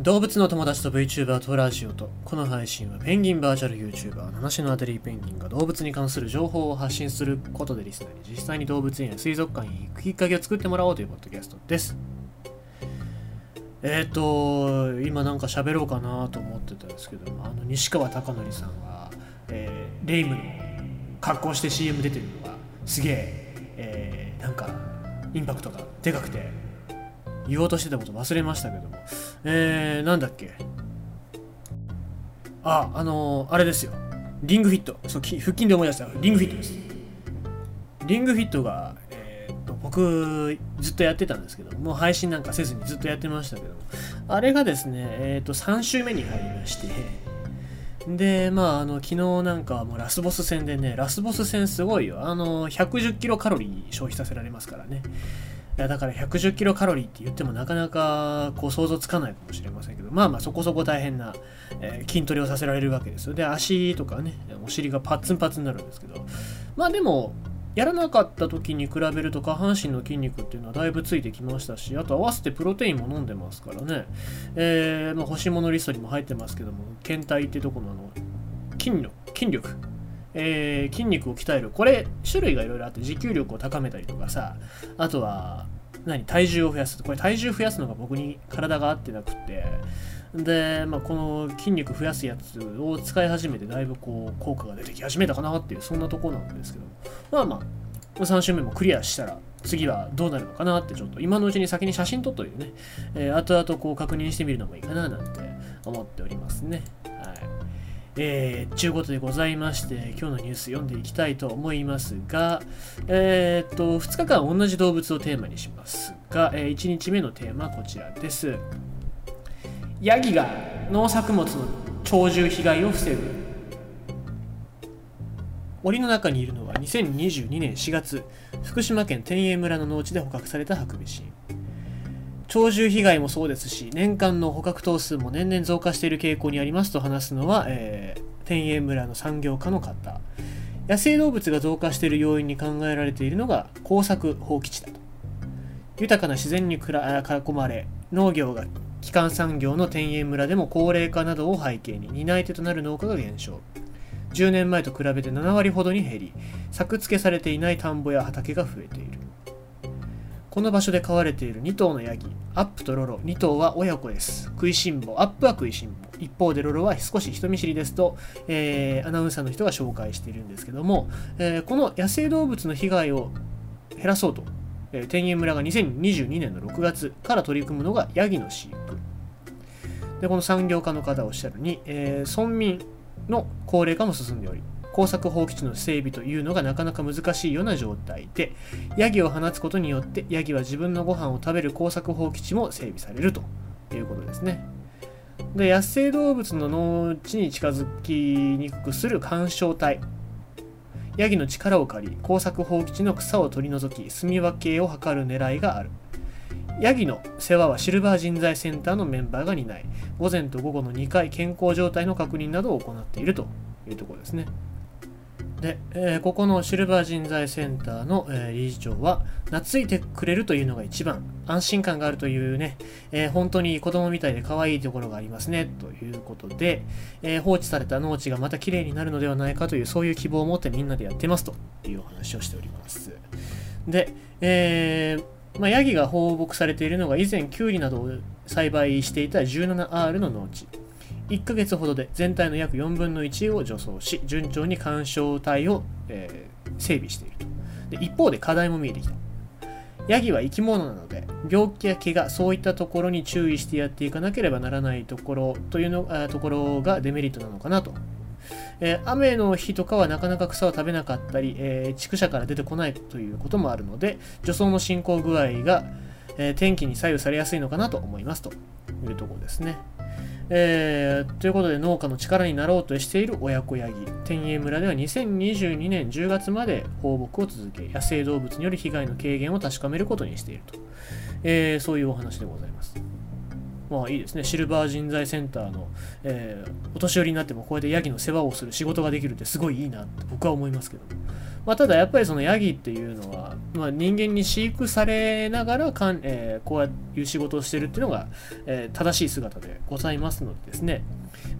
動物の友達と VTuber とラジオと。この配信はペンギンバーチャル YouTuber 七種のアテリーペンギンが動物に関する情報を発信する。ことでリスナーに実際に動物園や水族館に行くきっかけを作ってもらおうというポッドキャストです。えっ、ー、と今なんか喋ろうかなと思ってたんですけどあの西川貴教さんが、えー、レイムの格好して CM 出てるのがすげええー、なんかインパクトがでかくて。言おうとしてたこと忘れましたけども。えー、なんだっけ？あ、あのー、あれですよ。リングフィット。そう、腹筋で思い出した。リングフィットです。リングフィットが、えー、っと、僕、ずっとやってたんですけども、う配信なんかせずにずっとやってましたけども、あれがですね、えー、っと、3週目に入りまして、で、まあ、あの、昨日なんかもうラスボス戦でね、ラスボス戦すごいよ。あの、110キロカロリー消費させられますからね。いやだから110キロカロリーって言ってもなかなかこう想像つかないかもしれませんけど、まあまあそこそこ大変な、えー、筋トレをさせられるわけですよ。で、足とかね、お尻がパッツンパツンになるんですけど、まあでも、やらなかった時に比べると下半身の筋肉っていうのはだいぶついてきましたし、あと合わせてプロテインも飲んでますからね、えー、まあ、欲しいものリストにも入ってますけども、検体ってとこのあの筋力、筋力。えー、筋肉を鍛える。これ、種類がいろいろあって、持久力を高めたりとかさ、あとは、何体重を増やす。これ体重増やすのが僕に体が合ってなくて、で、まあ、この筋肉増やすやつを使い始めて、だいぶこう、効果が出てき始めたかなっていう、そんなとこなんですけど、まあまあ、3週目もクリアしたら、次はどうなるのかなってちょっと今のうちに先に写真撮っといてね、えー、後々こう確認してみるのもいいかななんて思っておりますね。えー、ちゅうことでございまして、今日のニュース読んでいきたいと思いますが、えー、っと、2日間同じ動物をテーマにしますが、えー、1日目のテーマはこちらです。ヤギが農作物の鳥獣被害を防ぐ。森の中にいるのは2022年4月、福島県天栄村の農地で捕獲されたハクビシン。鳥獣被害もそうですし、年間の捕獲頭数も年々増加している傾向にありますと話すのは、えー、天栄村の産業家の方。野生動物が増加している要因に考えられているのが耕作放棄地だと。豊かな自然に囲まれ、農業が基幹産業の天栄村でも高齢化などを背景に担い手となる農家が減少。10年前と比べて7割ほどに減り、作付けされていない田んぼや畑が増えている。この場所で飼われている2頭のヤギ、アップとロロ、2頭は親子です。食いしん坊、アップは食いしん坊。一方でロロは少し人見知りですと、えー、アナウンサーの人が紹介しているんですけども、えー、この野生動物の被害を減らそうと、えー、天元村が2022年の6月から取り組むのがヤギの飼育。で、この産業家の方おっしゃるに、え、村民の高齢化も進んでおり、耕作放棄地の整備というのがなかなか難しいような状態で、ヤギを放つことによって、ヤギは自分のご飯を食べる耕作放棄地も整備されるということですね。で野生動物の農地に近づきにくくする干渉体。ヤギの力を借り、耕作放棄地の草を取り除き、住み分けを図る狙いがある。ヤギの世話はシルバー人材センターのメンバーが担い、午前と午後の2回健康状態の確認などを行っているというところですね。で、えー、ここのシルバー人材センターの、えー、理事長は、懐いてくれるというのが一番、安心感があるというね、えー、本当に子供みたいで可愛いところがありますね、ということで、え放置された農地がまた綺麗になるのではないかという、そういう希望を持ってみんなでやってますというお話をしております。で、えまあ、ヤギが放牧されているのが以前、キュウリなどを栽培していた 17R の農地。1ヶ月ほどで全体の約4分の1を助走し、順調に干渉帯を、えー、整備しているとで。一方で課題も見えてきた。ヤギは生き物なので、病気や怪我、そういったところに注意してやっていかなければならないところというのあところがデメリットなのかなと。えー、雨の日とかはなかなか草を食べなかったり、えー、畜舎から出てこないということもあるので、除草の進行具合が、え、天気に左右されやすいのかなと思いますというところですね。えー、ということで農家の力になろうとしている親子ヤギ。天栄村では2022年10月まで放牧を続け野生動物による被害の軽減を確かめることにしていると、えー、そういうお話でございます。まあいいですね。シルバー人材センターの、えー、お年寄りになってもこうやってヤギの世話をする仕事ができるってすごいいいなって僕は思いますけど。もまあ、ただやっぱりそのヤギっていうのは、まあ、人間に飼育されながらかん、えー、こういう仕事をしてるっていうのが、えー、正しい姿でございますのでですね、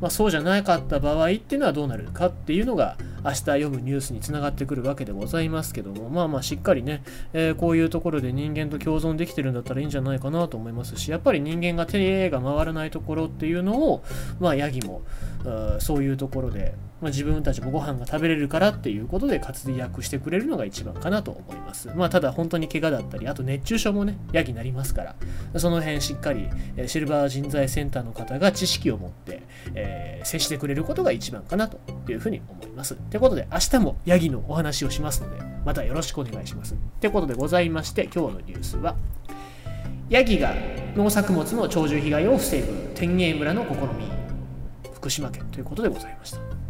まあ、そうじゃなかった場合っていうのはどうなるかっていうのが明日読むニュースにつながってくるわけでございますけどもまあまあしっかりね、えー、こういうところで人間と共存できてるんだったらいいんじゃないかなと思いますしやっぱり人間が手が回らないところっていうのをまあヤギもそういうところで、まあ、自分たちもご飯が食べれるからっていうことで活躍してくれるのが一番かなと思います。まあただ本当に怪我だったりあと熱中症もねヤギになりますからその辺しっかりシルバー人材センターの方が知識を持って、えー、接してくれることが一番かなというふうに思いますということで明日もヤギのお話をしますのでまたよろしくお願いしますということでございまして今日のニュースはヤギが農作物の鳥獣被害を防ぐ天栄村の試み福島県ということでございました。